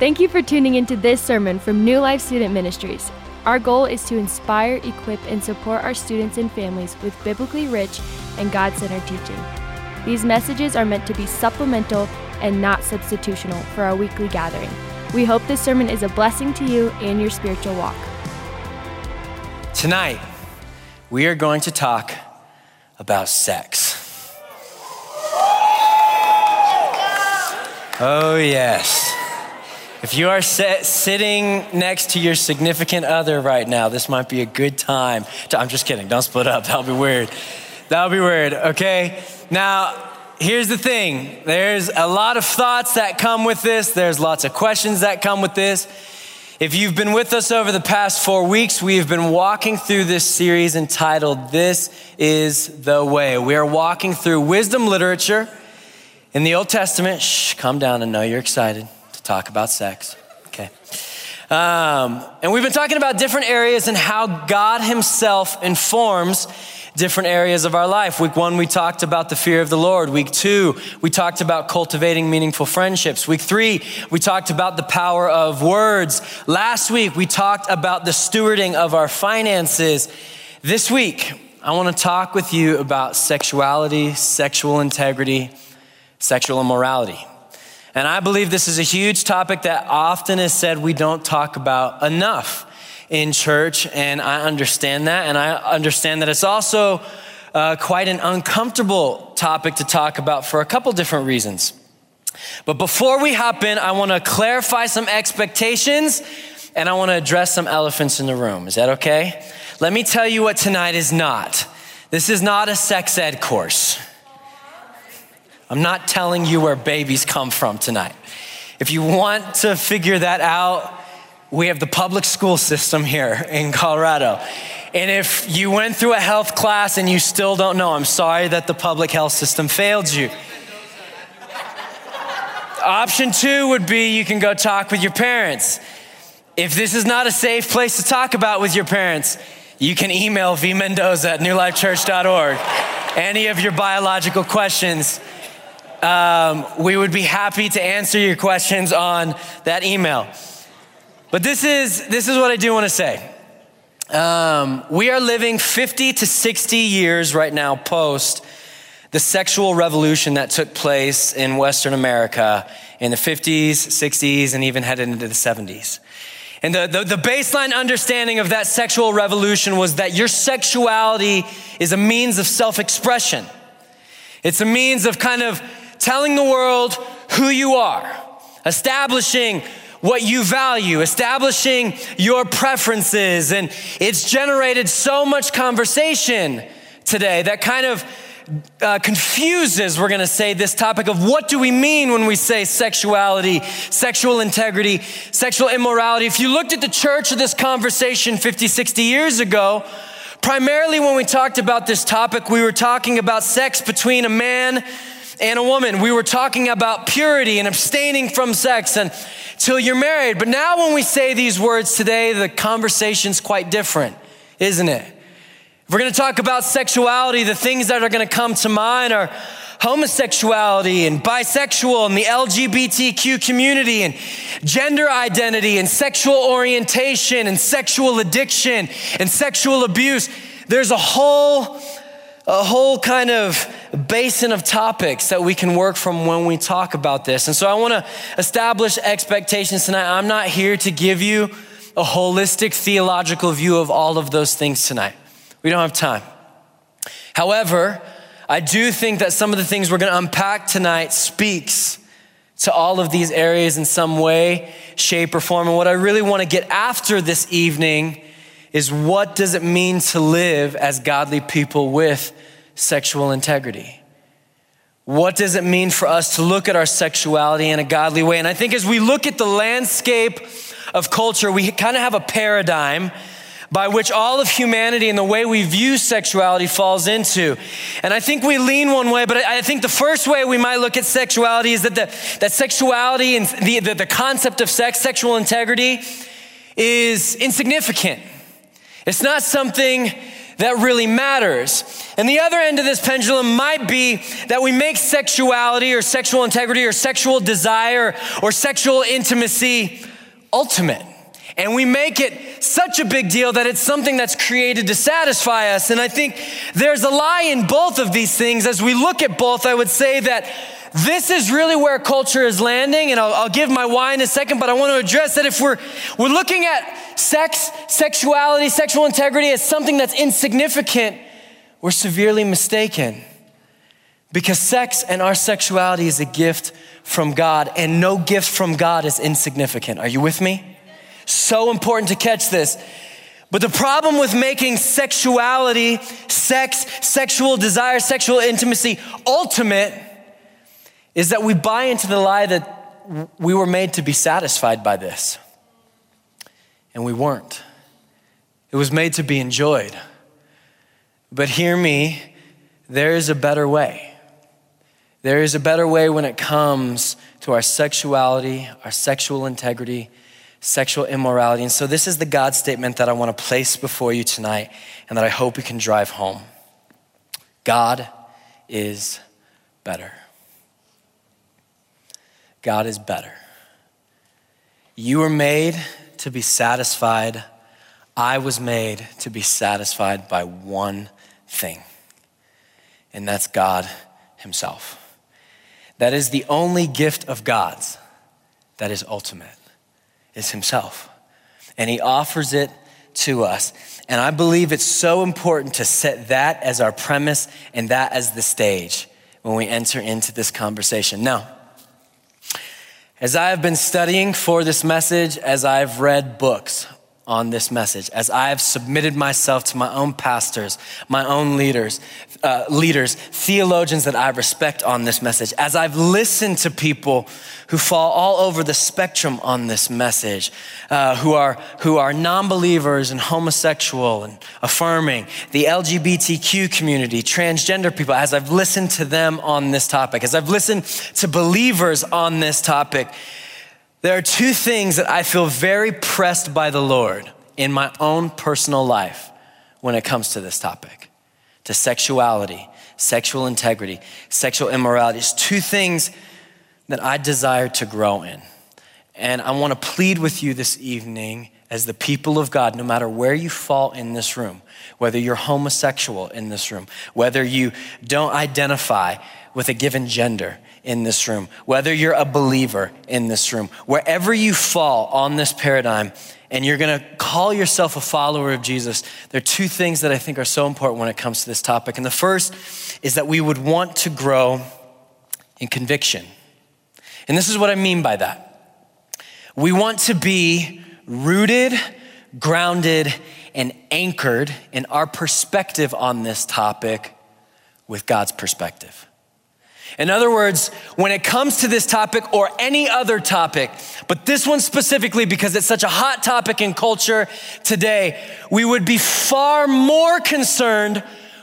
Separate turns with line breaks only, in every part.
Thank you for tuning into this sermon from New Life Student Ministries. Our goal is to inspire, equip, and support our students and families with biblically rich and God centered teaching. These messages are meant to be supplemental and not substitutional for our weekly gathering. We hope this sermon is a blessing to you and your spiritual walk.
Tonight, we are going to talk about sex. Oh, yes. If you are set, sitting next to your significant other right now, this might be a good time. To, I'm just kidding. Don't split up. That'll be weird. That'll be weird, okay? Now, here's the thing there's a lot of thoughts that come with this, there's lots of questions that come with this. If you've been with us over the past four weeks, we have been walking through this series entitled This is the Way. We are walking through wisdom literature in the Old Testament. Shh, calm down and know you're excited talk about sex. Okay. Um, and we've been talking about different areas and how God Himself informs different areas of our life. Week one, we talked about the fear of the Lord. Week two, we talked about cultivating meaningful friendships. Week three, we talked about the power of words. Last week, we talked about the stewarding of our finances. This week, I want to talk with you about sexuality, sexual integrity, sexual immorality. And I believe this is a huge topic that often is said we don't talk about enough in church. And I understand that. And I understand that it's also uh, quite an uncomfortable topic to talk about for a couple different reasons. But before we hop in, I want to clarify some expectations and I want to address some elephants in the room. Is that okay? Let me tell you what tonight is not. This is not a sex ed course. I'm not telling you where babies come from tonight. If you want to figure that out, we have the public school system here in Colorado. And if you went through a health class and you still don't know, I'm sorry that the public health system failed you. Option two would be you can go talk with your parents. If this is not a safe place to talk about with your parents, you can email vmendoza at newlifechurch.org. Any of your biological questions um, we would be happy to answer your questions on that email. But this is, this is what I do want to say. Um, we are living 50 to 60 years right now post the sexual revolution that took place in Western America in the 50s, 60s, and even headed into the 70s. And the, the, the, baseline understanding of that sexual revolution was that your sexuality is a means of self expression. It's a means of kind of telling the world who you are, establishing what you value, establishing your preferences. And it's generated so much conversation today that kind of uh, confuses, we're gonna say, this topic of what do we mean when we say sexuality, sexual integrity, sexual immorality. If you looked at the church of this conversation 50, 60 years ago, primarily when we talked about this topic, we were talking about sex between a man and a woman. We were talking about purity and abstaining from sex until you're married. But now, when we say these words today, the conversation's quite different, isn't it? If we're gonna talk about sexuality, the things that are gonna come to mind are homosexuality and bisexual and the LGBTQ community and gender identity and sexual orientation and sexual addiction and sexual abuse. There's a whole a whole kind of basin of topics that we can work from when we talk about this. And so I want to establish expectations tonight. I'm not here to give you a holistic theological view of all of those things tonight. We don't have time. However, I do think that some of the things we're going to unpack tonight speaks to all of these areas in some way, shape, or form. And what I really want to get after this evening is what does it mean to live as godly people with sexual integrity? What does it mean for us to look at our sexuality in a godly way? And I think as we look at the landscape of culture, we kind of have a paradigm by which all of humanity and the way we view sexuality falls into. And I think we lean one way, but I think the first way we might look at sexuality is that, the, that sexuality and the, the, the concept of sex, sexual integrity, is insignificant. It's not something that really matters. And the other end of this pendulum might be that we make sexuality or sexual integrity or sexual desire or sexual intimacy ultimate. And we make it such a big deal that it's something that's created to satisfy us. And I think there's a lie in both of these things. As we look at both, I would say that this is really where culture is landing. And I'll, I'll give my why in a second, but I want to address that if we're, we're looking at sex, sexuality, sexual integrity as something that's insignificant, we're severely mistaken. Because sex and our sexuality is a gift from God, and no gift from God is insignificant. Are you with me? So important to catch this. But the problem with making sexuality, sex, sexual desire, sexual intimacy ultimate is that we buy into the lie that we were made to be satisfied by this. And we weren't. It was made to be enjoyed. But hear me, there is a better way. There is a better way when it comes to our sexuality, our sexual integrity, sexual immorality. And so, this is the God statement that I want to place before you tonight and that I hope you can drive home God is better. God is better. You were made to be satisfied. I was made to be satisfied by one thing, and that's God Himself. That is the only gift of God's that is ultimate is Himself. And He offers it to us. And I believe it's so important to set that as our premise and that as the stage when we enter into this conversation. Now, as I have been studying for this message, as I've read books on this message, as I have submitted myself to my own pastors, my own leaders, uh, leaders, theologians that I respect on this message, as I've listened to people who fall all over the spectrum on this message, uh, who are who are non-believers and homosexual and affirming, the LGBTQ community, transgender people, as I've listened to them on this topic, as I've listened to believers on this topic there are two things that I feel very pressed by the Lord in my own personal life when it comes to this topic to sexuality, sexual integrity, sexual immorality. It's two things that I desire to grow in. And I want to plead with you this evening as the people of God, no matter where you fall in this room, whether you're homosexual in this room, whether you don't identify with a given gender, in this room, whether you're a believer in this room, wherever you fall on this paradigm, and you're gonna call yourself a follower of Jesus, there are two things that I think are so important when it comes to this topic. And the first is that we would want to grow in conviction. And this is what I mean by that. We want to be rooted, grounded, and anchored in our perspective on this topic with God's perspective. In other words, when it comes to this topic or any other topic, but this one specifically because it's such a hot topic in culture today, we would be far more concerned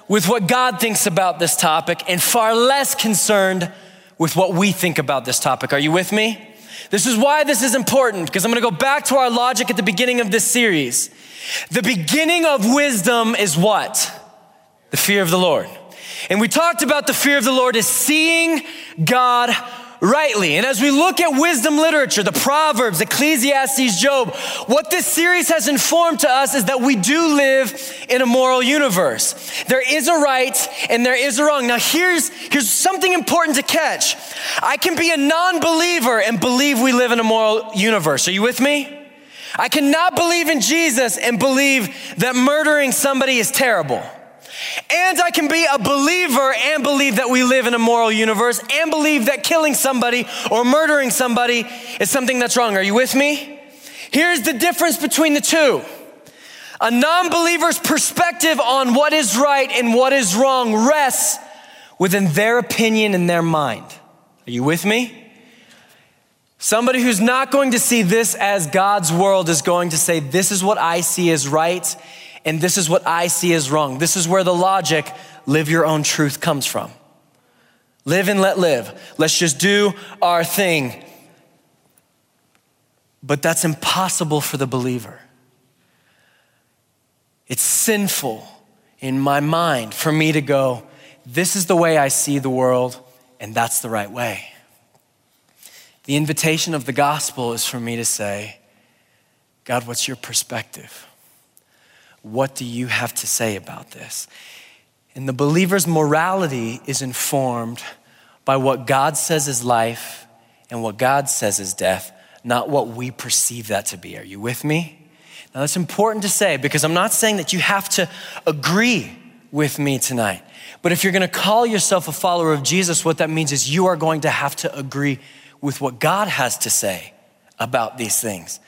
with what God thinks about this topic and far less concerned with what we think about this topic. Are you with me? This is why this is important because I'm going to go back to our logic at the beginning of this series. The beginning of wisdom is what? The fear of the Lord. And we talked about the fear of the Lord is seeing God rightly. And as we look at wisdom literature, the Proverbs, Ecclesiastes, Job, what this series has informed to us is that we do live in a moral universe. There is a right and there is a wrong. Now here's, here's something important to catch. I can be a non-believer and believe we live in a moral universe. Are you with me? I cannot believe in Jesus and believe that murdering somebody is terrible. And I can be a believer and believe that we live in a moral universe and believe that killing somebody or murdering somebody is something that's wrong. Are you with me? Here's the difference between the two. A non believer's perspective on what is right and what is wrong rests within their opinion and their mind. Are you with me? Somebody who's not going to see this as God's world is going to say, This is what I see as right and this is what I see as wrong. This is where the logic, live your own truth, comes from. Live and let live. Let's just do our thing. But that's impossible for the believer. It's sinful in my mind for me to go, this is the way I see the world, and that's the right way. The invitation of the gospel is for me to say, God, what's your perspective? What do you have to say about this? And the believer's morality is informed by what God says is life and what God says is death, not what we perceive that to be. Are you with me? Now, that's important to say because I'm not saying that you have to agree with me tonight. But if you're gonna call yourself a follower of Jesus, what that means is you are going to have to agree with what God has to say about these things.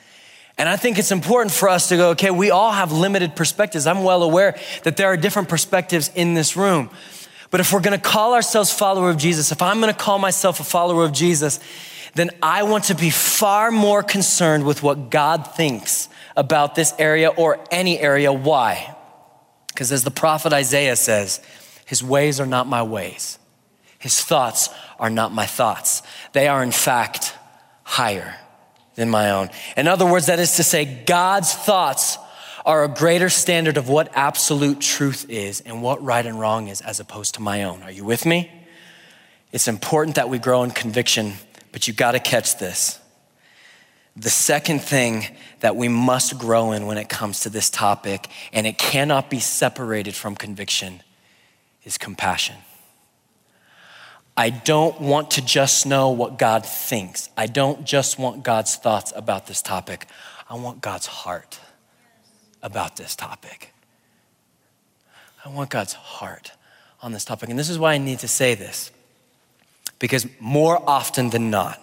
And I think it's important for us to go, okay, we all have limited perspectives. I'm well aware that there are different perspectives in this room. But if we're gonna call ourselves follower of Jesus, if I'm gonna call myself a follower of Jesus, then I want to be far more concerned with what God thinks about this area or any area. Why? Because as the prophet Isaiah says, his ways are not my ways, his thoughts are not my thoughts. They are, in fact, higher than my own. In other words, that is to say, God's thoughts are a greater standard of what absolute truth is and what right and wrong is as opposed to my own. Are you with me? It's important that we grow in conviction, but you got to catch this. The second thing that we must grow in when it comes to this topic, and it cannot be separated from conviction, is compassion. I don't want to just know what God thinks. I don't just want God's thoughts about this topic. I want God's heart about this topic. I want God's heart on this topic. And this is why I need to say this. Because more often than not,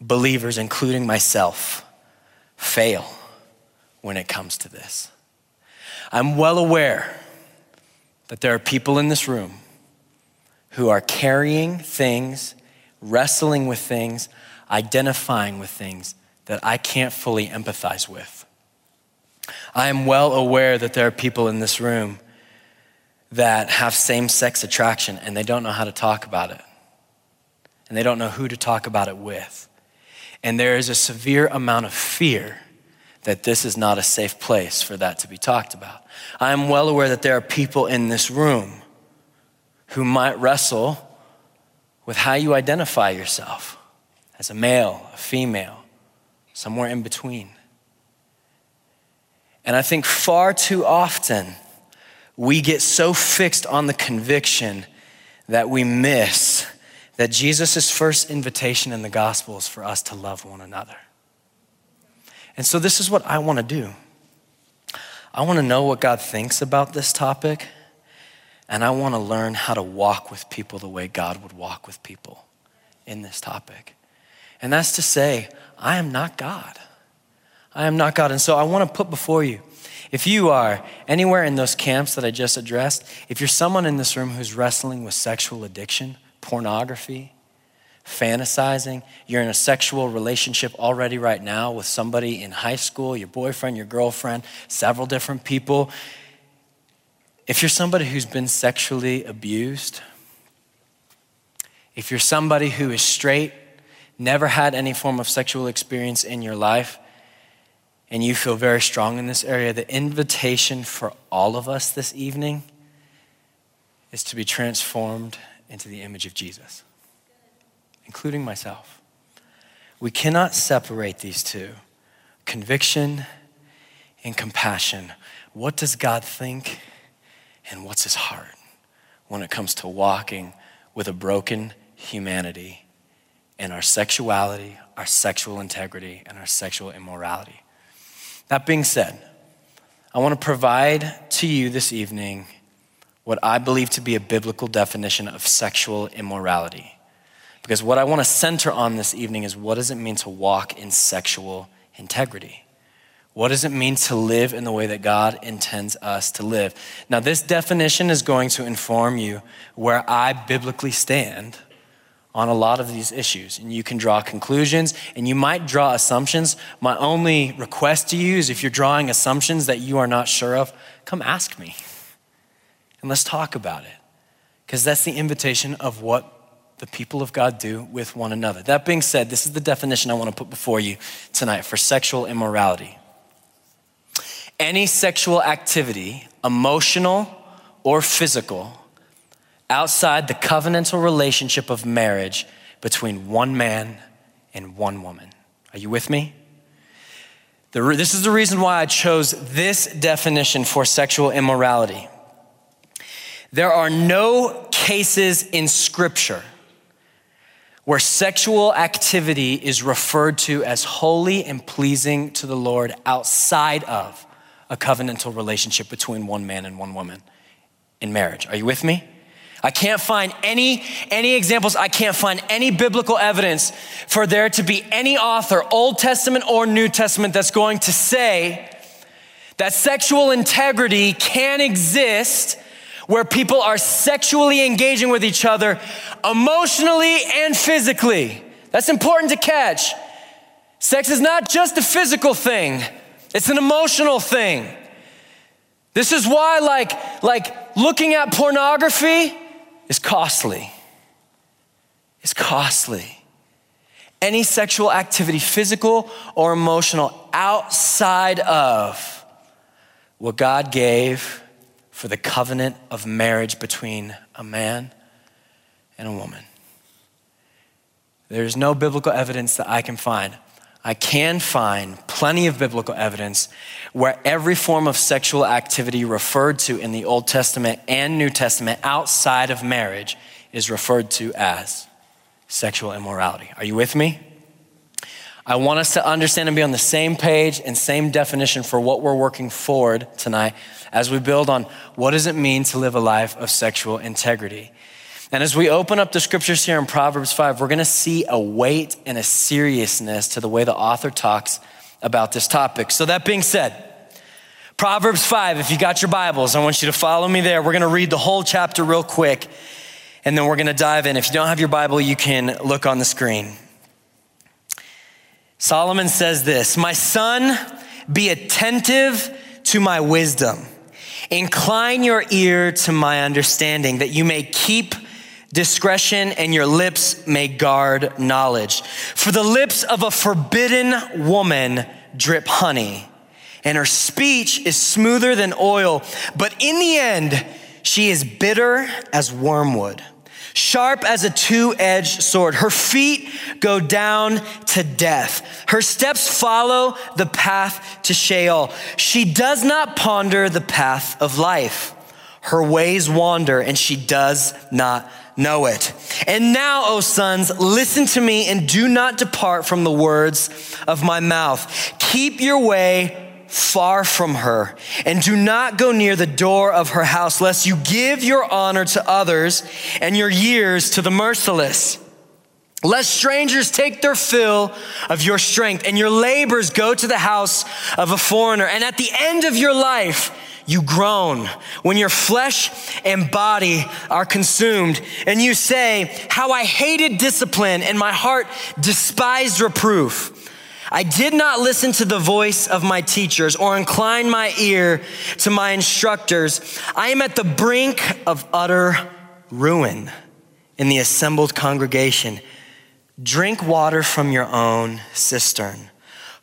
believers, including myself, fail when it comes to this. I'm well aware that there are people in this room who are carrying things, wrestling with things, identifying with things that I can't fully empathize with. I am well aware that there are people in this room that have same sex attraction and they don't know how to talk about it. And they don't know who to talk about it with. And there is a severe amount of fear that this is not a safe place for that to be talked about. I am well aware that there are people in this room who might wrestle with how you identify yourself as a male, a female, somewhere in between. And I think far too often we get so fixed on the conviction that we miss that Jesus' first invitation in the gospel is for us to love one another. And so, this is what I want to do. I want to know what God thinks about this topic. And I want to learn how to walk with people the way God would walk with people in this topic. And that's to say, I am not God. I am not God. And so I want to put before you if you are anywhere in those camps that I just addressed, if you're someone in this room who's wrestling with sexual addiction, pornography, fantasizing, you're in a sexual relationship already right now with somebody in high school, your boyfriend, your girlfriend, several different people, if you're somebody who's been sexually abused, if you're somebody who is straight, never had any form of sexual experience in your life, and you feel very strong in this area, the invitation for all of us this evening is to be transformed into the image of Jesus, including myself. We cannot separate these two conviction and compassion. What does God think? And what's his heart when it comes to walking with a broken humanity and our sexuality, our sexual integrity, and our sexual immorality. That being said, I want to provide to you this evening what I believe to be a biblical definition of sexual immorality. Because what I want to center on this evening is what does it mean to walk in sexual integrity? What does it mean to live in the way that God intends us to live? Now, this definition is going to inform you where I biblically stand on a lot of these issues. And you can draw conclusions and you might draw assumptions. My only request to you is if you're drawing assumptions that you are not sure of, come ask me and let's talk about it. Because that's the invitation of what the people of God do with one another. That being said, this is the definition I want to put before you tonight for sexual immorality any sexual activity emotional or physical, outside the covenantal relationship of marriage between one man and one woman. Are you with me? This is the reason why I chose this definition for sexual immorality. There are no cases in Scripture where sexual activity is referred to as holy and pleasing to the Lord outside of a covenantal relationship between one man and one woman in marriage. Are you with me? I can't find any, any examples. I can't find any biblical evidence for there to be any author, Old Testament or New Testament, that's going to say that sexual integrity can exist where people are sexually engaging with each other emotionally and physically. That's important to catch. Sex is not just a physical thing, it's an emotional thing. This is why, like, like looking at pornography is costly. It's costly. Any sexual activity, physical or emotional, outside of what God gave for the covenant of marriage between a man and a woman. There's no biblical evidence that I can find. I can find plenty of biblical evidence where every form of sexual activity referred to in the Old Testament and New Testament outside of marriage is referred to as sexual immorality. Are you with me? I want us to understand and be on the same page and same definition for what we're working forward tonight as we build on what does it mean to live a life of sexual integrity. And as we open up the scriptures here in Proverbs 5, we're going to see a weight and a seriousness to the way the author talks about this topic. So that being said, Proverbs 5, if you got your Bibles, I want you to follow me there. We're going to read the whole chapter real quick and then we're going to dive in. If you don't have your Bible, you can look on the screen. Solomon says this My son, be attentive to my wisdom. Incline your ear to my understanding, that you may keep discretion and your lips may guard knowledge. For the lips of a forbidden woman drip honey, and her speech is smoother than oil, but in the end, she is bitter as wormwood sharp as a two edged sword. Her feet go down to death. Her steps follow the path to Sheol. She does not ponder the path of life. Her ways wander and she does not know it. And now, O sons, listen to me and do not depart from the words of my mouth. Keep your way far from her, and do not go near the door of her house, lest you give your honor to others and your years to the merciless. Lest strangers take their fill of your strength, and your labors go to the house of a foreigner. And at the end of your life, you groan when your flesh and body are consumed, and you say, How I hated discipline, and my heart despised reproof. I did not listen to the voice of my teachers or incline my ear to my instructors. I am at the brink of utter ruin in the assembled congregation. Drink water from your own cistern,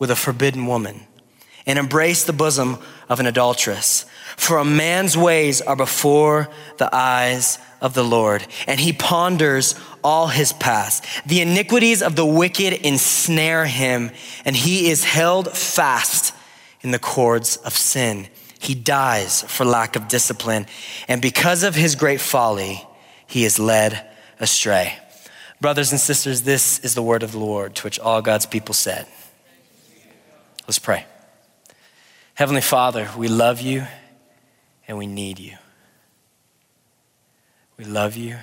with a forbidden woman and embrace the bosom of an adulteress? For a man's ways are before the eyes of the Lord, and he ponders all his past. The iniquities of the wicked ensnare him, and he is held fast in the cords of sin. He dies for lack of discipline, and because of his great folly, he is led astray. Brothers and sisters, this is the word of the Lord to which all God's people said. Let's pray. Heavenly Father, we love you and we need you. We love you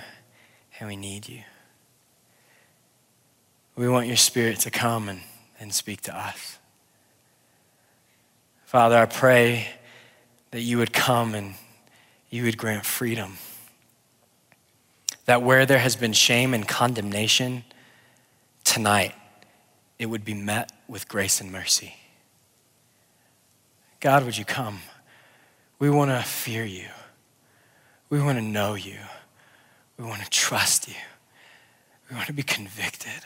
and we need you. We want your spirit to come and, and speak to us. Father, I pray that you would come and you would grant freedom. That where there has been shame and condemnation, tonight it would be met with grace and mercy. God, would you come? We want to fear you. We want to know you. We want to trust you. We want to be convicted.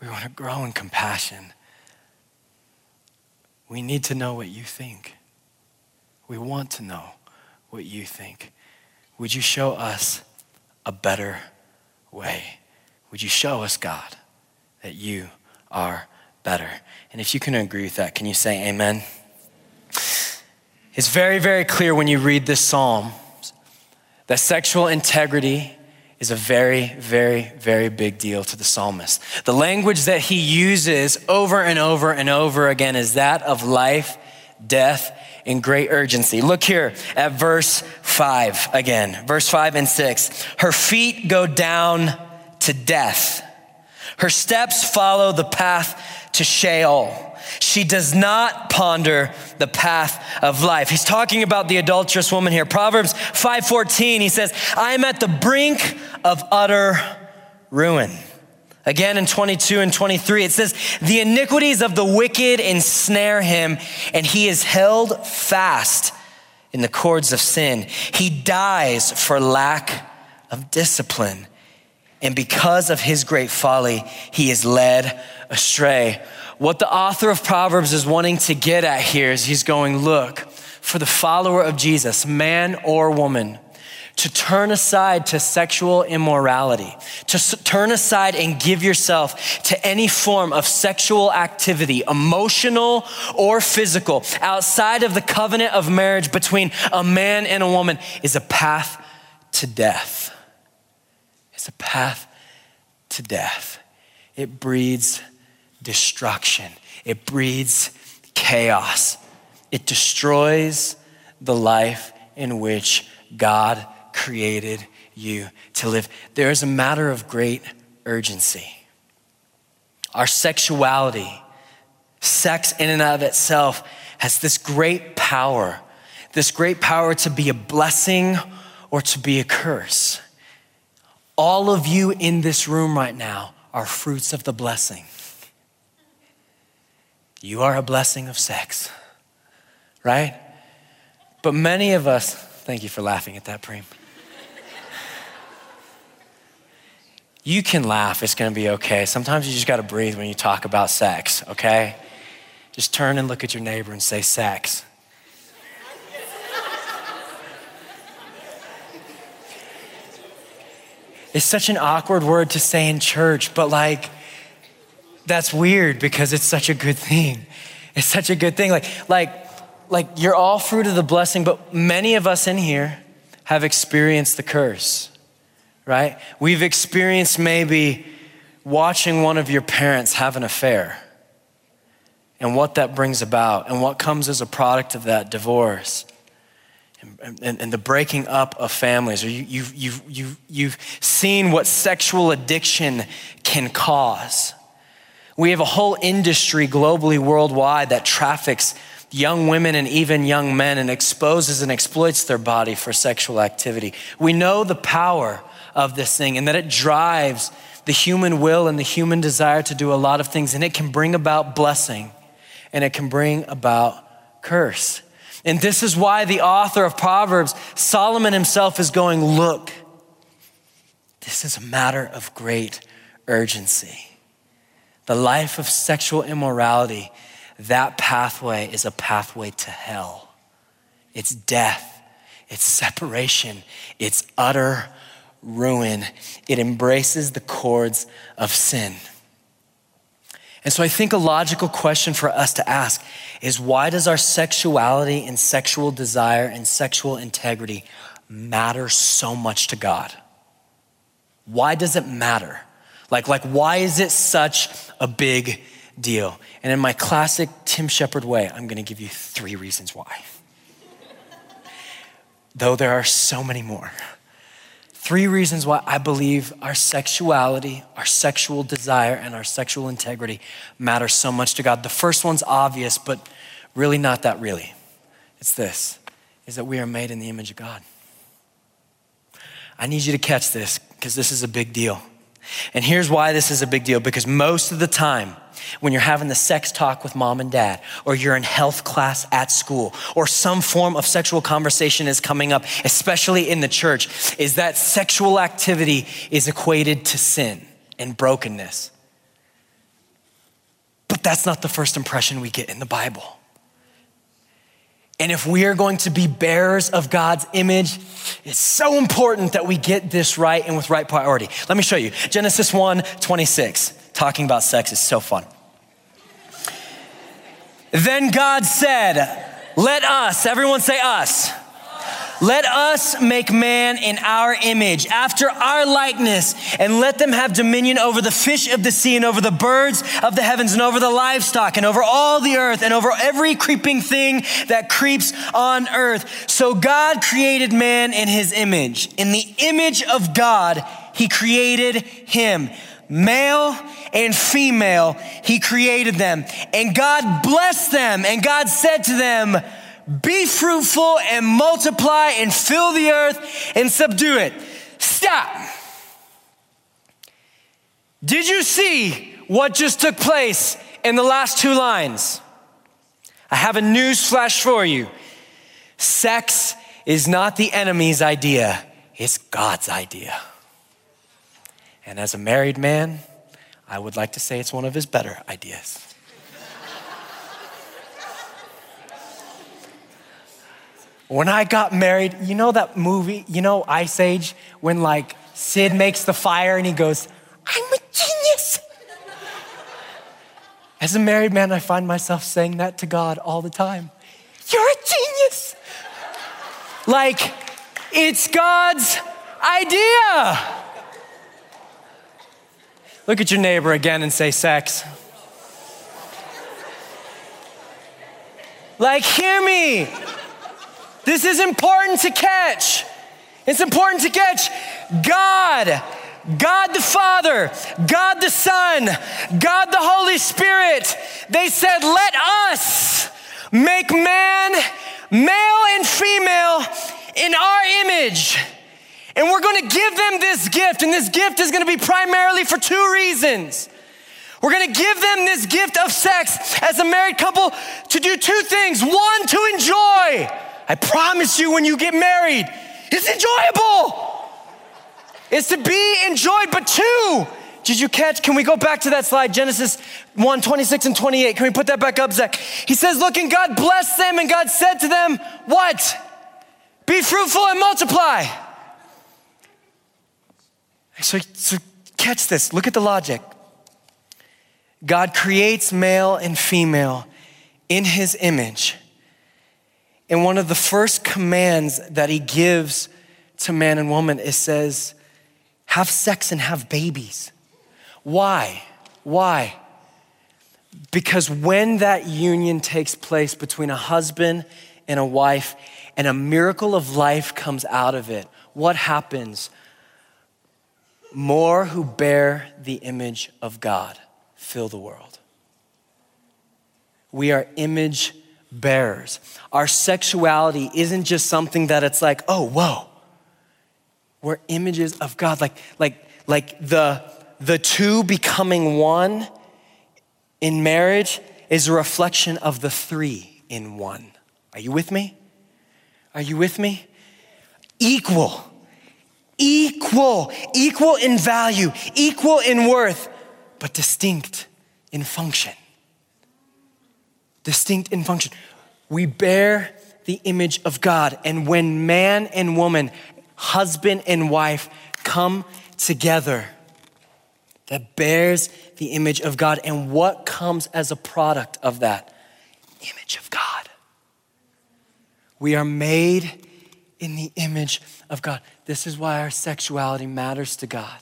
We want to grow in compassion. We need to know what you think. We want to know what you think. Would you show us a better way? Would you show us, God, that you are better? And if you can agree with that, can you say amen? It's very, very clear when you read this psalm that sexual integrity is a very, very, very big deal to the psalmist. The language that he uses over and over and over again is that of life, death, and great urgency. Look here at verse five again, verse five and six. Her feet go down to death, her steps follow the path to Sheol. She does not ponder the path of life. He's talking about the adulterous woman here. Proverbs 5:14, he says, "I am at the brink of utter ruin." Again in 22 and 23, it says, "The iniquities of the wicked ensnare him, and he is held fast in the cords of sin. He dies for lack of discipline." And because of his great folly, he is led astray. What the author of Proverbs is wanting to get at here is he's going, look, for the follower of Jesus, man or woman, to turn aside to sexual immorality, to s- turn aside and give yourself to any form of sexual activity, emotional or physical, outside of the covenant of marriage between a man and a woman, is a path to death. It's a path to death. It breeds destruction, it breeds chaos, it destroys the life in which God created you to live. There is a matter of great urgency. Our sexuality, sex in and of itself, has this great power, this great power to be a blessing or to be a curse. All of you in this room right now are fruits of the blessing. You are a blessing of sex, right? But many of us, thank you for laughing at that, Preem. You can laugh, it's gonna be okay. Sometimes you just gotta breathe when you talk about sex, okay? Just turn and look at your neighbor and say, sex. It's such an awkward word to say in church, but like, that's weird because it's such a good thing. It's such a good thing. Like, like, like you're all fruit of the blessing, but many of us in here have experienced the curse, right? We've experienced maybe watching one of your parents have an affair and what that brings about and what comes as a product of that divorce and, and, the breaking up of families, or you, you've, you've, you've, you've seen what sexual addiction can cause. We have a whole industry globally, worldwide, that traffics young women and even young men and exposes and exploits their body for sexual activity. We know the power of this thing and that it drives the human will and the human desire to do a lot of things, and it can bring about blessing and it can bring about curse. And this is why the author of Proverbs, Solomon himself, is going, Look, this is a matter of great urgency. The life of sexual immorality, that pathway is a pathway to hell. It's death, it's separation, it's utter ruin. It embraces the cords of sin. And so I think a logical question for us to ask is why does our sexuality and sexual desire and sexual integrity matter so much to God? Why does it matter? Like, like why is it such a big deal? And in my classic Tim Shepard way, I'm gonna give you three reasons why. Though there are so many more. Three reasons why I believe our sexuality, our sexual desire, and our sexual integrity matter so much to God. The first one's obvious, but really not that really. It's this is that we are made in the image of God. I need you to catch this because this is a big deal. And here's why this is a big deal because most of the time, when you're having the sex talk with mom and dad, or you're in health class at school, or some form of sexual conversation is coming up, especially in the church, is that sexual activity is equated to sin and brokenness. But that's not the first impression we get in the Bible. And if we are going to be bearers of God's image, it's so important that we get this right and with right priority. Let me show you. Genesis 1 26, talking about sex is so fun. Then God said, Let us, everyone say us. Let us make man in our image, after our likeness, and let them have dominion over the fish of the sea, and over the birds of the heavens, and over the livestock, and over all the earth, and over every creeping thing that creeps on earth. So God created man in his image. In the image of God, he created him. Male and female, he created them. And God blessed them, and God said to them, be fruitful and multiply and fill the earth and subdue it. Stop. Did you see what just took place in the last two lines? I have a news flash for you. Sex is not the enemy's idea, it's God's idea. And as a married man, I would like to say it's one of his better ideas. When I got married, you know that movie, you know Ice Age, when like Sid makes the fire and he goes, I'm a genius. As a married man, I find myself saying that to God all the time. You're a genius. Like, it's God's idea. Look at your neighbor again and say, sex. Like, hear me. This is important to catch. It's important to catch. God, God the Father, God the Son, God the Holy Spirit, they said, Let us make man, male and female, in our image. And we're gonna give them this gift, and this gift is gonna be primarily for two reasons. We're gonna give them this gift of sex as a married couple to do two things. One, to enjoy I promise you, when you get married, it's enjoyable. It's to be enjoyed. But two, did you catch? Can we go back to that slide? Genesis 1 26 and 28. Can we put that back up, Zach? He says, Look, and God blessed them, and God said to them, What? Be fruitful and multiply. So, so catch this. Look at the logic. God creates male and female in his image. And one of the first commands that he gives to man and woman is says, have sex and have babies. Why? Why? Because when that union takes place between a husband and a wife and a miracle of life comes out of it, what happens? More who bear the image of God fill the world. We are image bearers. Our sexuality isn't just something that it's like, oh, whoa. We're images of God. Like, like, like the, the two becoming one in marriage is a reflection of the three in one. Are you with me? Are you with me? Equal, equal, equal in value, equal in worth, but distinct in function distinct in function. We bear the image of God. And when man and woman, husband and wife, come together, that bears the image of God. And what comes as a product of that? Image of God. We are made in the image of God. This is why our sexuality matters to God,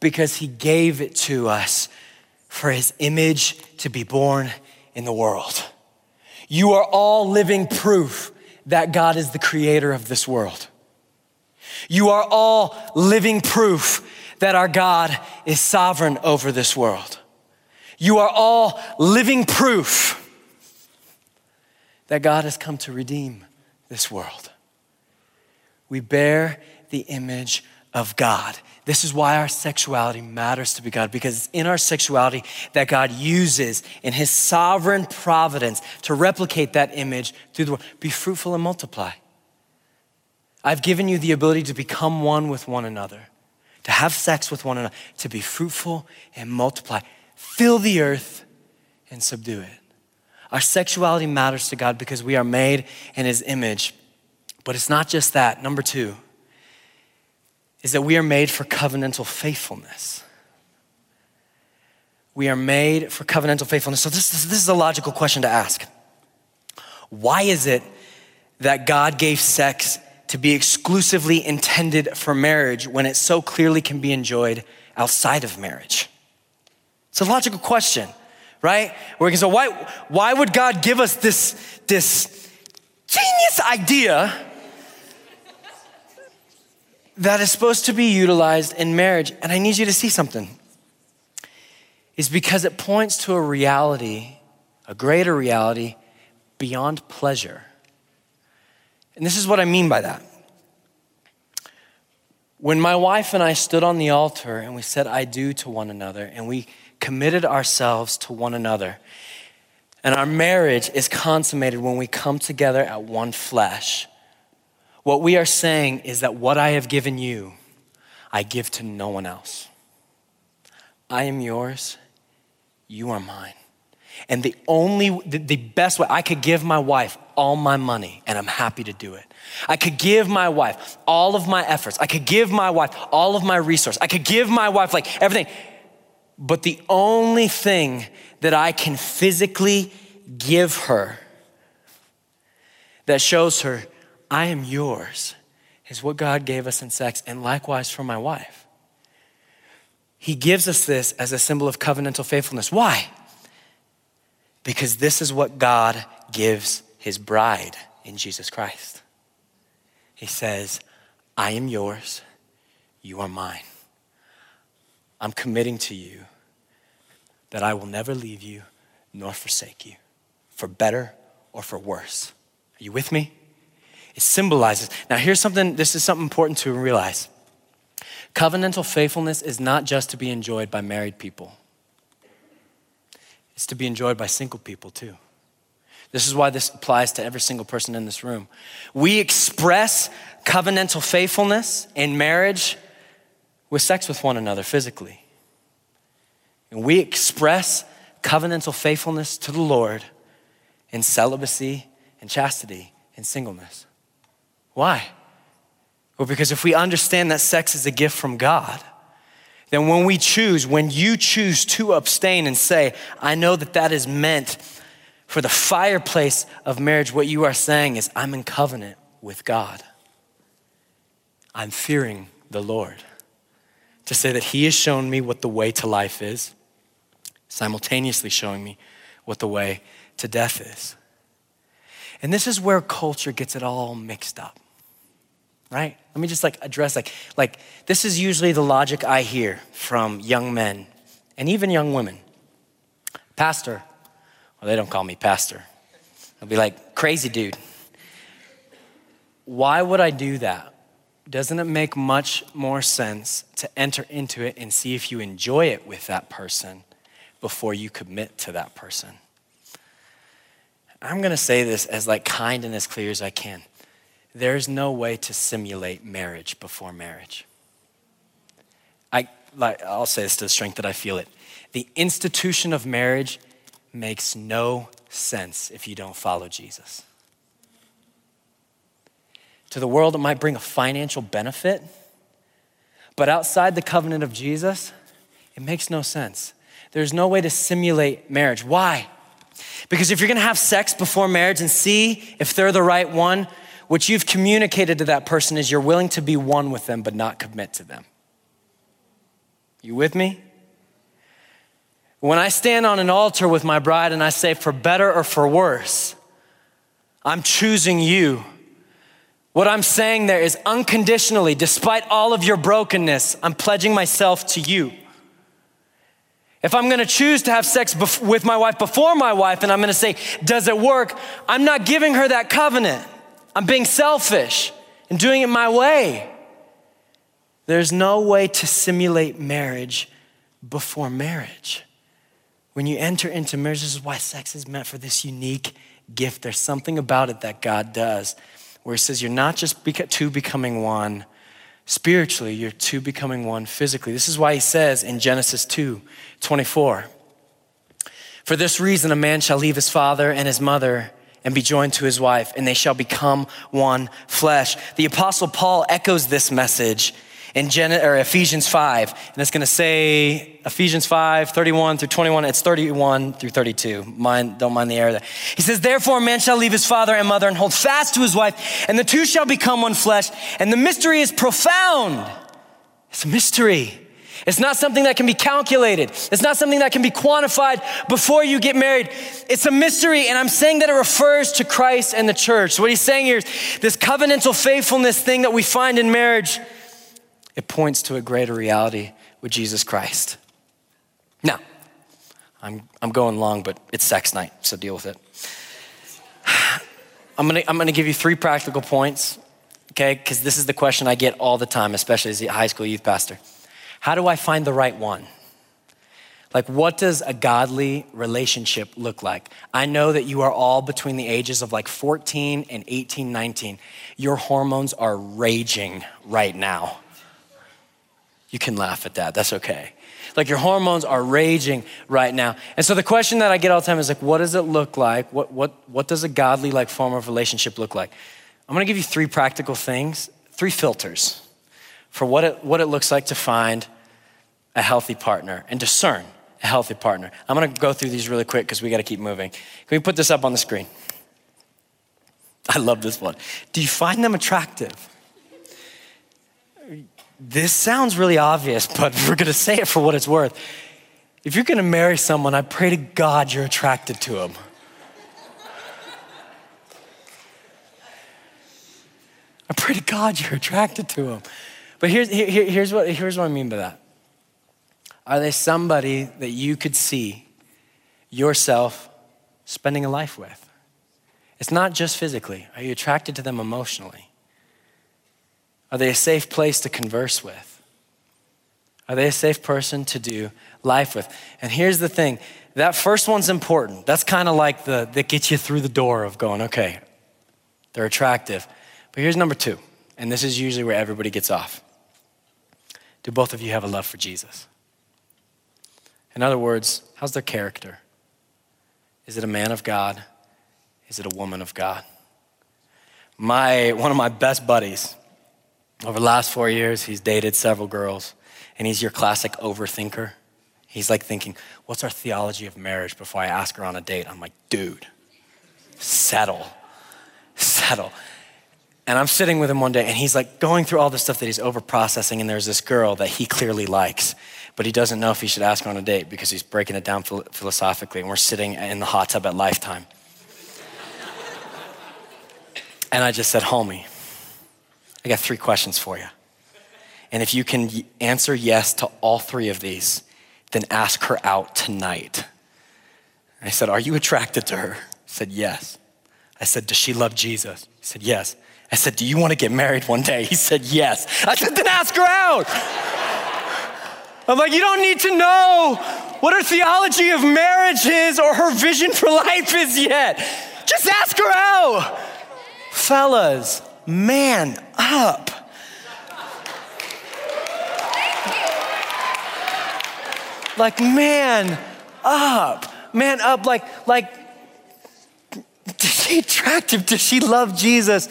because He gave it to us for His image to be born in the world. You are all living proof that God is the creator of this world. You are all living proof that our God is sovereign over this world. You are all living proof that God has come to redeem this world. We bear the image of God. This is why our sexuality matters to be God, because it's in our sexuality that God uses in his sovereign providence to replicate that image through the world. Be fruitful and multiply. I've given you the ability to become one with one another, to have sex with one another, to be fruitful and multiply. Fill the earth and subdue it. Our sexuality matters to God because we are made in his image. But it's not just that. Number two is that we are made for covenantal faithfulness. We are made for covenantal faithfulness. So, this, this, is a logical question to ask. Why is it that God gave sex to be exclusively intended for marriage when it so clearly can be enjoyed outside of marriage? It's a logical question, right? Where we can say, why, why would God give us this, this genius idea that is supposed to be utilized in marriage? And I need you to see something. Is because it points to a reality, a greater reality beyond pleasure. And this is what I mean by that. When my wife and I stood on the altar and we said, I do to one another, and we committed ourselves to one another, and our marriage is consummated when we come together at one flesh, what we are saying is that what I have given you, I give to no one else. I am yours, you are mine. And the only, the, best way, I could give my wife all my money and I'm happy to do it. I could give my wife all of my efforts. I could give my wife all of my resources. I could give my wife like everything. But the only thing that I can physically give her that shows her, I am yours, is what God gave us in sex, and likewise for my wife. He gives us this as a symbol of covenantal faithfulness. Why? Because this is what God gives his bride in Jesus Christ. He says, I am yours, you are mine. I'm committing to you that I will never leave you nor forsake you, for better or for worse. Are you with me? It symbolizes. Now, here's something, this is something important to realize. Covenantal faithfulness is not just to be enjoyed by married people, it's to be enjoyed by single people too. This is why this applies to every single person in this room. We express covenantal faithfulness in marriage with sex with one another physically. And we express covenantal faithfulness to the Lord in celibacy and chastity and singleness. Why? Well, because if we understand that sex is a gift from God, then when we choose, when you choose to abstain and say, I know that that is meant for the fireplace of marriage, what you are saying is, I'm in covenant with God. I'm fearing the Lord. To say that He has shown me what the way to life is, simultaneously showing me what the way to death is. And this is where culture gets it all mixed up. Right? Let me just like address like like this is usually the logic I hear from young men and even young women. Pastor, well, they don't call me pastor. They'll be like, crazy dude. Why would I do that? Doesn't it make much more sense to enter into it and see if you enjoy it with that person before you commit to that person? I'm gonna say this as like kind and as clear as I can. There's no way to simulate marriage before marriage. I like I'll say this to the strength that I feel it. The institution of marriage makes no sense if you don't follow Jesus. To the world, it might bring a financial benefit, but outside the covenant of Jesus, it makes no sense. There's no way to simulate marriage. Why? Because if you're gonna have sex before marriage and see if they're the right one, what you've communicated to that person is you're willing to be one with them but not commit to them. You with me? When I stand on an altar with my bride and I say, for better or for worse, I'm choosing you. What I'm saying there is unconditionally, despite all of your brokenness, I'm pledging myself to you. If I'm gonna choose to have sex bef- with my wife before my wife and I'm gonna say, does it work? I'm not giving her that covenant. I'm being selfish and doing it my way. There's no way to simulate marriage before marriage. When you enter into marriage, this is why sex is meant for this unique gift. There's something about it that God does where He says, You're not just two becoming one spiritually, you're two becoming one physically. This is why He says in Genesis 2 24, For this reason, a man shall leave his father and his mother and be joined to his wife, and they shall become one flesh. The Apostle Paul echoes this message in Gen- or Ephesians 5, and it's going to say Ephesians 5, 31 through 21. It's 31 through 32. Mind, don't mind the error there. He says, Therefore, man shall leave his father and mother and hold fast to his wife, and the two shall become one flesh. And the mystery is profound. It's a mystery. It's not something that can be calculated. It's not something that can be quantified before you get married. It's a mystery, and I'm saying that it refers to Christ and the church. What he's saying here is this covenantal faithfulness thing that we find in marriage it points to a greater reality with Jesus Christ. Now, I'm, I'm going long, but it's sex night, so deal with it. I'm gonna, I'm gonna give you three practical points, okay? Because this is the question I get all the time, especially as a high school youth pastor. How do I find the right one? Like, what does a godly relationship look like? I know that you are all between the ages of like 14 and 18, 19. Your hormones are raging right now. You can laugh at that. That's okay. Like your hormones are raging right now. And so the question that I get all the time is like, what does it look like? What, what, what does a godly like form of relationship look like? I'm gonna give you three practical things, three filters for what it, what it looks like to find a healthy partner and discern a healthy partner. I'm gonna go through these really quick because we gotta keep moving. Can we put this up on the screen? I love this one. Do you find them attractive? this sounds really obvious, but we're gonna say it for what it's worth. If you're gonna marry someone, I pray to God you're attracted to him. I pray to God you're attracted to him. But here's, here, here's, what, here's what I mean by that. Are they somebody that you could see yourself spending a life with? It's not just physically. Are you attracted to them emotionally? Are they a safe place to converse with? Are they a safe person to do life with? And here's the thing that first one's important. That's kind of like the that gets you through the door of going, okay, they're attractive. But here's number two, and this is usually where everybody gets off. Do both of you have a love for Jesus? In other words, how's their character? Is it a man of God? Is it a woman of God? My, one of my best buddies, over the last four years, he's dated several girls, and he's your classic overthinker. He's like thinking, What's our theology of marriage before I ask her on a date? I'm like, Dude, settle, settle. And I'm sitting with him one day, and he's like going through all the stuff that he's over processing, and there's this girl that he clearly likes, but he doesn't know if he should ask her on a date because he's breaking it down philosophically, and we're sitting in the hot tub at Lifetime. and I just said, Homie, I got three questions for you. And if you can answer yes to all three of these, then ask her out tonight. I said, Are you attracted to her? He said, Yes. I said, Does she love Jesus? He said, Yes. I said, Do you want to get married one day? He said, Yes. I said, Then ask her out. I'm like, You don't need to know what her theology of marriage is or her vision for life is yet. Just ask her out. Fellas, man up. Like, man up. Man up, like, like, is she attractive? Does she love Jesus?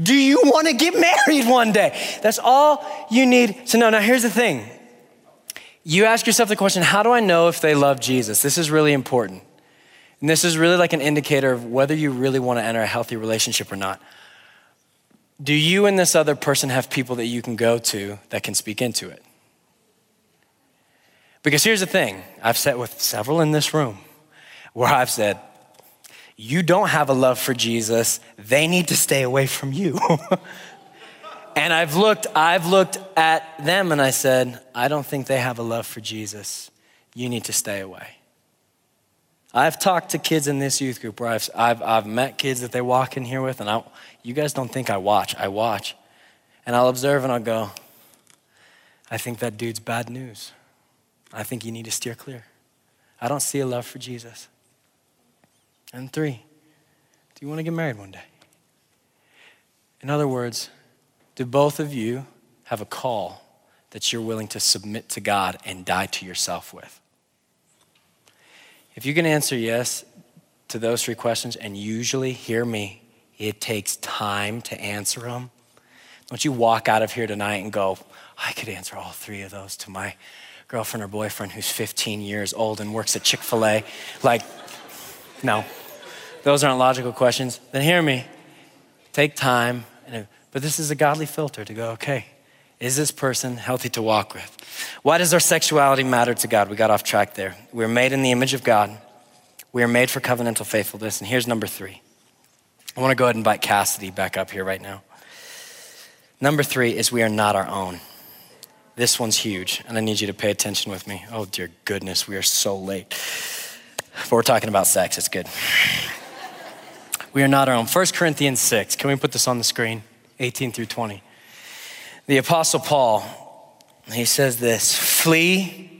Do you want to get married one day? That's all you need to know. Now, here's the thing you ask yourself the question how do I know if they love Jesus? This is really important. And this is really like an indicator of whether you really want to enter a healthy relationship or not. Do you and this other person have people that you can go to that can speak into it? Because here's the thing I've sat with several in this room where I've said, You don't have a love for Jesus, they need to stay away from you. and I've looked, I've looked at them and I said, I don't think they have a love for Jesus. You need to stay away. I've talked to kids in this youth group where I've, I've, I've met kids that they walk in here with, and I, you guys don't think I watch. I watch. And I'll observe and I'll go, I think that dude's bad news. I think you need to steer clear. I don't see a love for Jesus. And three, do you want to get married one day? In other words, do both of you have a call that you're willing to submit to God and die to yourself with? If you can answer yes to those three questions, and usually, hear me, it takes time to answer them. Don't you walk out of here tonight and go, I could answer all three of those to my girlfriend or boyfriend who's 15 years old and works at Chick fil A. Like, no, those aren't logical questions. Then hear me. Take time. But this is a godly filter to go, okay, is this person healthy to walk with? Why does our sexuality matter to God? We got off track there. We're made in the image of God. We are made for covenantal faithfulness. And here's number three. I want to go ahead and invite Cassidy back up here right now. Number three is we are not our own. This one's huge, and I need you to pay attention with me. Oh, dear goodness, we are so late. But we're talking about sex, it's good. We are not our own. 1 Corinthians 6, can we put this on the screen? 18 through 20. The Apostle Paul, he says this flee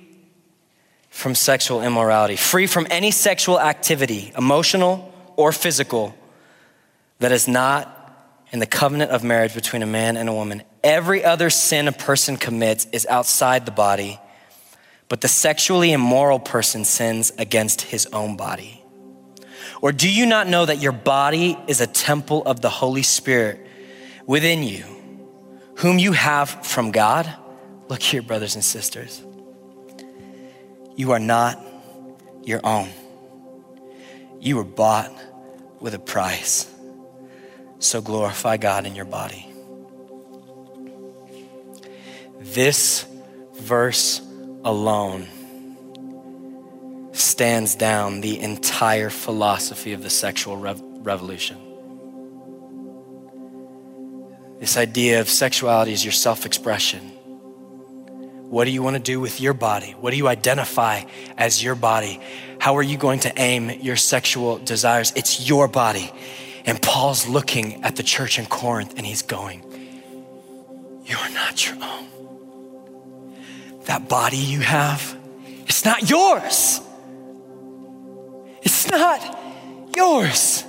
from sexual immorality, free from any sexual activity, emotional or physical, that is not in the covenant of marriage between a man and a woman. Every other sin a person commits is outside the body, but the sexually immoral person sins against his own body. Or do you not know that your body is a temple of the Holy Spirit within you, whom you have from God? Look here, brothers and sisters. You are not your own. You were bought with a price. So glorify God in your body. This verse alone stands down the entire philosophy of the sexual rev- revolution. This idea of sexuality is your self expression. What do you want to do with your body? What do you identify as your body? How are you going to aim your sexual desires? It's your body. And Paul's looking at the church in Corinth and he's going, You are not your own. That body you have, it's not yours. It's not yours.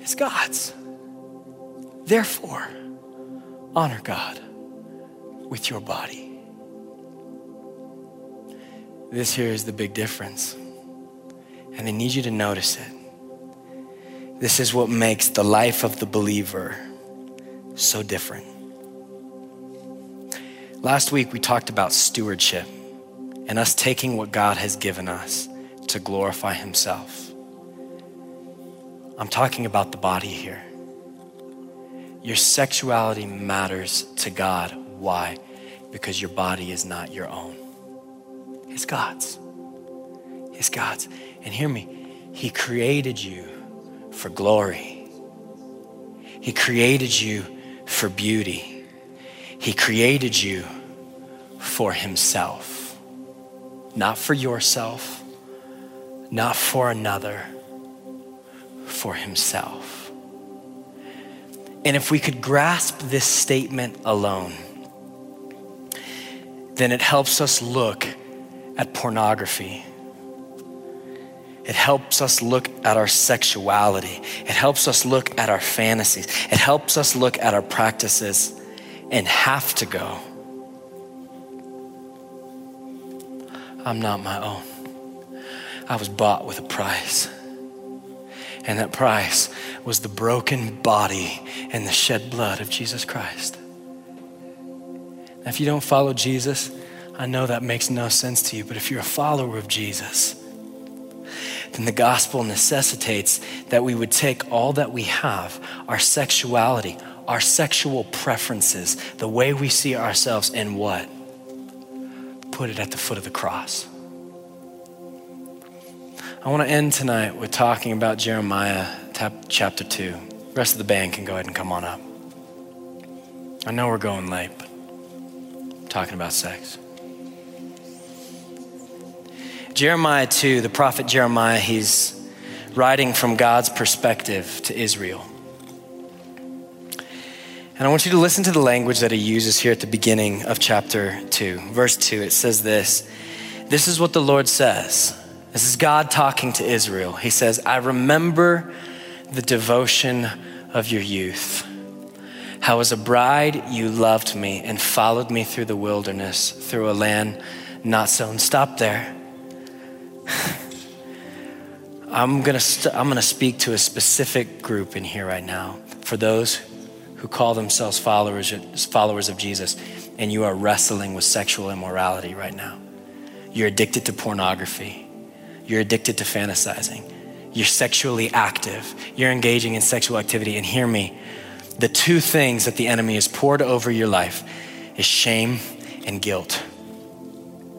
It's God's. Therefore, honor God with your body. This here is the big difference. And I need you to notice it. This is what makes the life of the believer so different. Last week, we talked about stewardship and us taking what God has given us to glorify Himself. I'm talking about the body here. Your sexuality matters to God. Why? Because your body is not your own, it's God's. It's God's. And hear me, He created you for glory. He created you for beauty. He created you for Himself, not for yourself, not for another, for Himself. And if we could grasp this statement alone, then it helps us look at pornography it helps us look at our sexuality. It helps us look at our fantasies. It helps us look at our practices and have to go. I'm not my own. I was bought with a price. And that price was the broken body and the shed blood of Jesus Christ. Now, if you don't follow Jesus, I know that makes no sense to you, but if you're a follower of Jesus, then the gospel necessitates that we would take all that we have, our sexuality, our sexual preferences, the way we see ourselves, and what? Put it at the foot of the cross. I want to end tonight with talking about Jeremiah chapter 2. The rest of the band can go ahead and come on up. I know we're going late, but I'm talking about sex. Jeremiah 2, the prophet Jeremiah, he's writing from God's perspective to Israel. And I want you to listen to the language that he uses here at the beginning of chapter 2. Verse 2, it says this This is what the Lord says. This is God talking to Israel. He says, I remember the devotion of your youth. How, as a bride, you loved me and followed me through the wilderness, through a land not sown. Stop there. I'm gonna, st- I'm gonna speak to a specific group in here right now. For those who call themselves followers, followers of Jesus, and you are wrestling with sexual immorality right now. You're addicted to pornography. You're addicted to fantasizing. You're sexually active. You're engaging in sexual activity. And hear me the two things that the enemy has poured over your life is shame and guilt.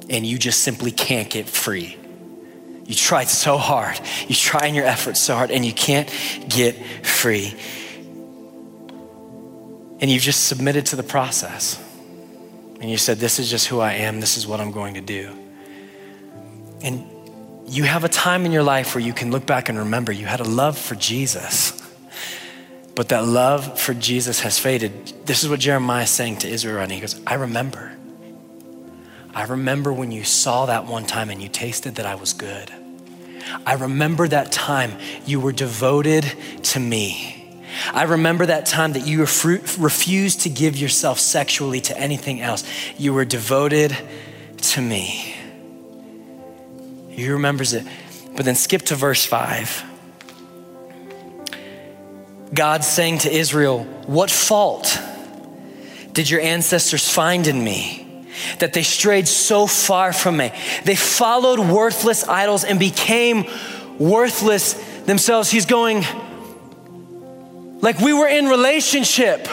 And you just simply can't get free. You tried so hard. You try in your efforts so hard, and you can't get free and you've just submitted to the process. And you said, This is just who I am, this is what I'm going to do. And you have a time in your life where you can look back and remember you had a love for Jesus. But that love for Jesus has faded. This is what Jeremiah is saying to Israel, and he goes, I remember. I remember when you saw that one time and you tasted that I was good. I remember that time you were devoted to me. I remember that time that you refused to give yourself sexually to anything else. You were devoted to me. He remembers it. But then skip to verse 5. God saying to Israel, What fault did your ancestors find in me? That they strayed so far from me. They followed worthless idols and became worthless themselves. He's going, like we were in relationship.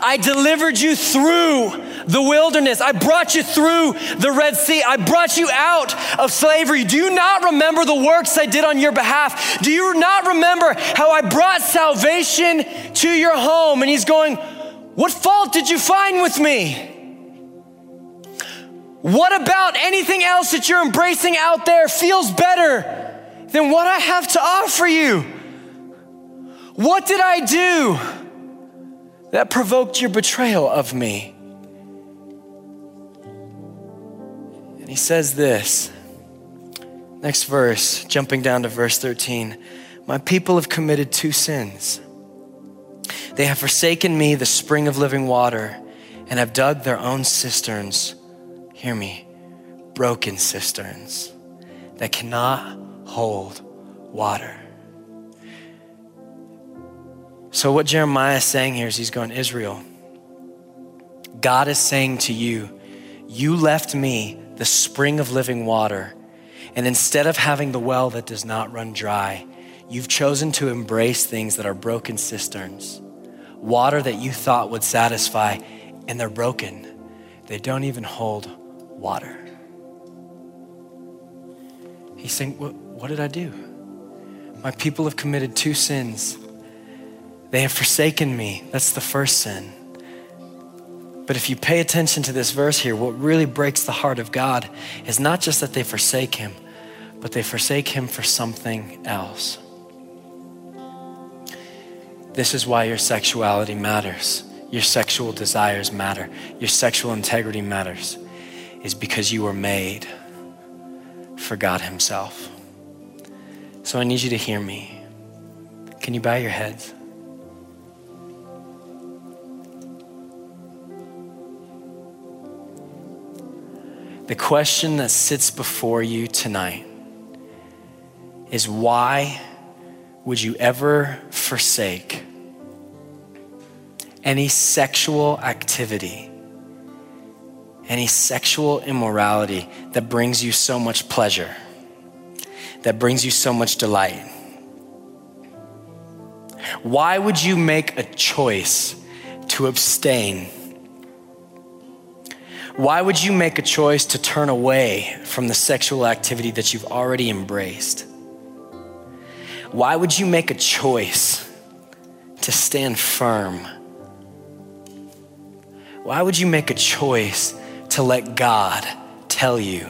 I delivered you through the wilderness. I brought you through the Red Sea. I brought you out of slavery. Do you not remember the works I did on your behalf? Do you not remember how I brought salvation to your home? And he's going, What fault did you find with me? What about anything else that you're embracing out there feels better than what I have to offer you? What did I do that provoked your betrayal of me? And he says this. Next verse, jumping down to verse 13. My people have committed two sins. They have forsaken me, the spring of living water, and have dug their own cisterns. Hear me, broken cisterns that cannot hold water. So, what Jeremiah is saying here is he's going, Israel, God is saying to you, You left me the spring of living water, and instead of having the well that does not run dry, you've chosen to embrace things that are broken cisterns, water that you thought would satisfy, and they're broken. They don't even hold water. He's saying, What, what did I do? My people have committed two sins. They have forsaken me. That's the first sin. But if you pay attention to this verse here, what really breaks the heart of God is not just that they forsake Him, but they forsake Him for something else. This is why your sexuality matters. Your sexual desires matter. Your sexual integrity matters, is because you were made for God Himself. So I need you to hear me. Can you bow your heads? The question that sits before you tonight is why would you ever forsake any sexual activity, any sexual immorality that brings you so much pleasure, that brings you so much delight? Why would you make a choice to abstain? Why would you make a choice to turn away from the sexual activity that you've already embraced? Why would you make a choice to stand firm? Why would you make a choice to let God tell you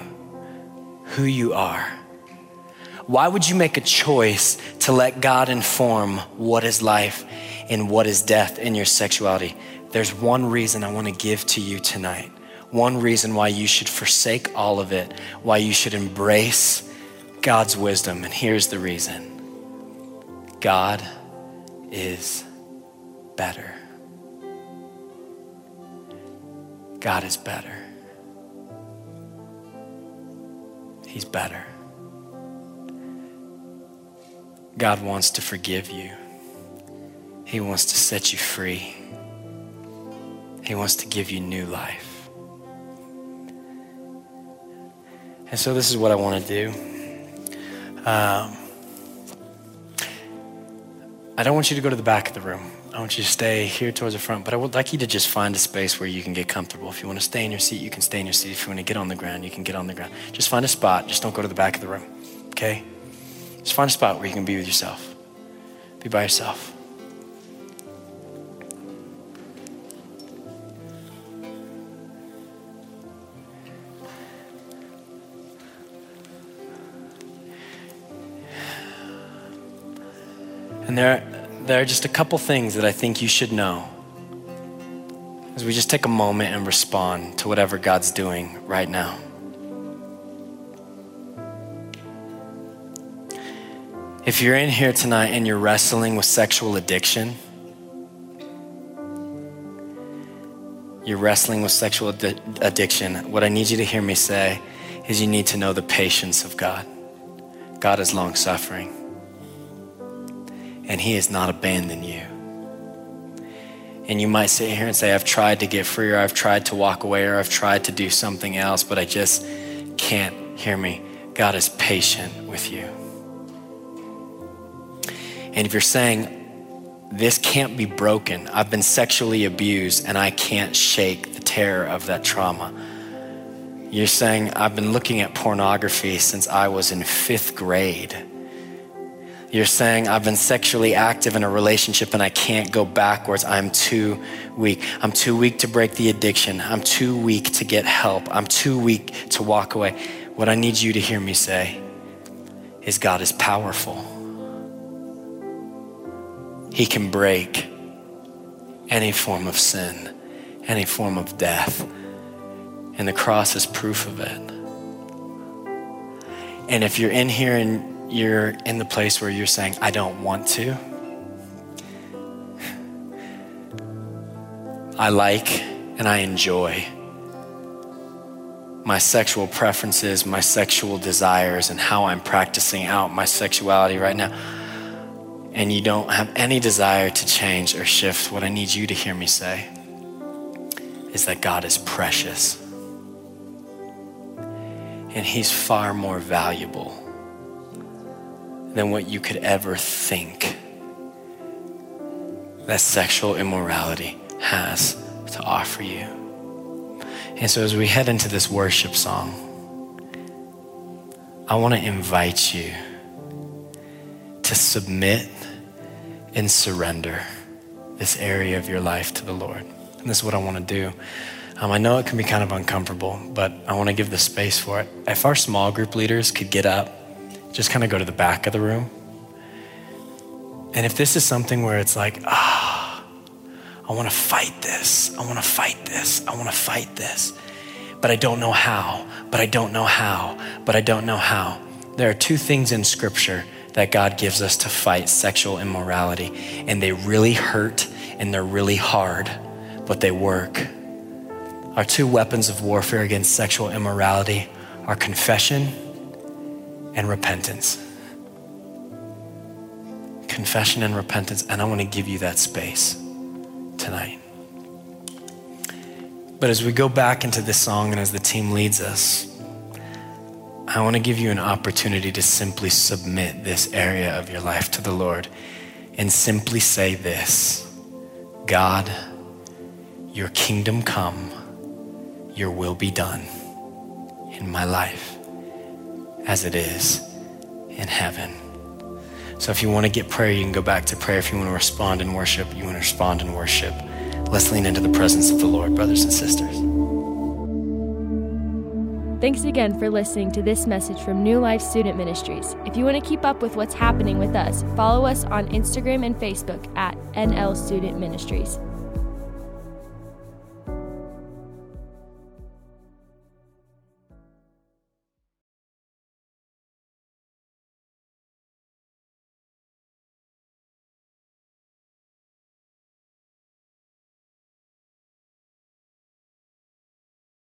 who you are? Why would you make a choice to let God inform what is life and what is death in your sexuality? There's one reason I want to give to you tonight. One reason why you should forsake all of it, why you should embrace God's wisdom. And here's the reason God is better. God is better. He's better. God wants to forgive you. He wants to set you free. He wants to give you new life. And so, this is what I want to do. Um, I don't want you to go to the back of the room. I want you to stay here towards the front, but I would like you to just find a space where you can get comfortable. If you want to stay in your seat, you can stay in your seat. If you want to get on the ground, you can get on the ground. Just find a spot. Just don't go to the back of the room, okay? Just find a spot where you can be with yourself. Be by yourself. And there, there are just a couple things that I think you should know as we just take a moment and respond to whatever God's doing right now. If you're in here tonight and you're wrestling with sexual addiction, you're wrestling with sexual ad- addiction, what I need you to hear me say is you need to know the patience of God. God is long suffering and He has not abandoned you. And you might sit here and say, I've tried to get free, or I've tried to walk away, or I've tried to do something else, but I just can't hear me. God is patient with you. And if you're saying, this can't be broken, I've been sexually abused and I can't shake the terror of that trauma. You're saying, I've been looking at pornography since I was in fifth grade you're saying, I've been sexually active in a relationship and I can't go backwards. I'm too weak. I'm too weak to break the addiction. I'm too weak to get help. I'm too weak to walk away. What I need you to hear me say is God is powerful. He can break any form of sin, any form of death. And the cross is proof of it. And if you're in here and you're in the place where you're saying, I don't want to. I like and I enjoy my sexual preferences, my sexual desires, and how I'm practicing out my sexuality right now. And you don't have any desire to change or shift, what I need you to hear me say is that God is precious. And He's far more valuable than what you could ever think that sexual immorality has to offer you. And so, as we head into this worship song, I want to invite you to submit and surrender this area of your life to the Lord. And this is what I want to do. Um, I know it can be kind of uncomfortable, but I want to give the space for it. If our small group leaders could get up just kind of go to the back of the room. And if this is something where it's like, ah, I want to fight this, I want to fight this, I want to fight this, but I don't know how, but I don't know how, but I don't know how. There are two things in Scripture that God gives us to fight sexual immorality, and they really hurt and they're really hard, but they work. Our two weapons of warfare against sexual immorality are confession and repentance. Confession and repentance, and I want to give you that space tonight. But as we go back into this song and as the team leads us, I want to give you an opportunity to simply submit this area of your life to the Lord and simply say this God, your kingdom come, your will be done in my life as it is in heaven. So if you want to get prayer, you can go back to prayer. If you want to respond in worship, you want to respond in worship. Let's lean into the presence of the Lord, brothers and sisters.
Thanks again for listening to this message from New Life Student Ministries. If you want to keep up with what's happening with us, follow us on Instagram and Facebook at NL Student Ministries.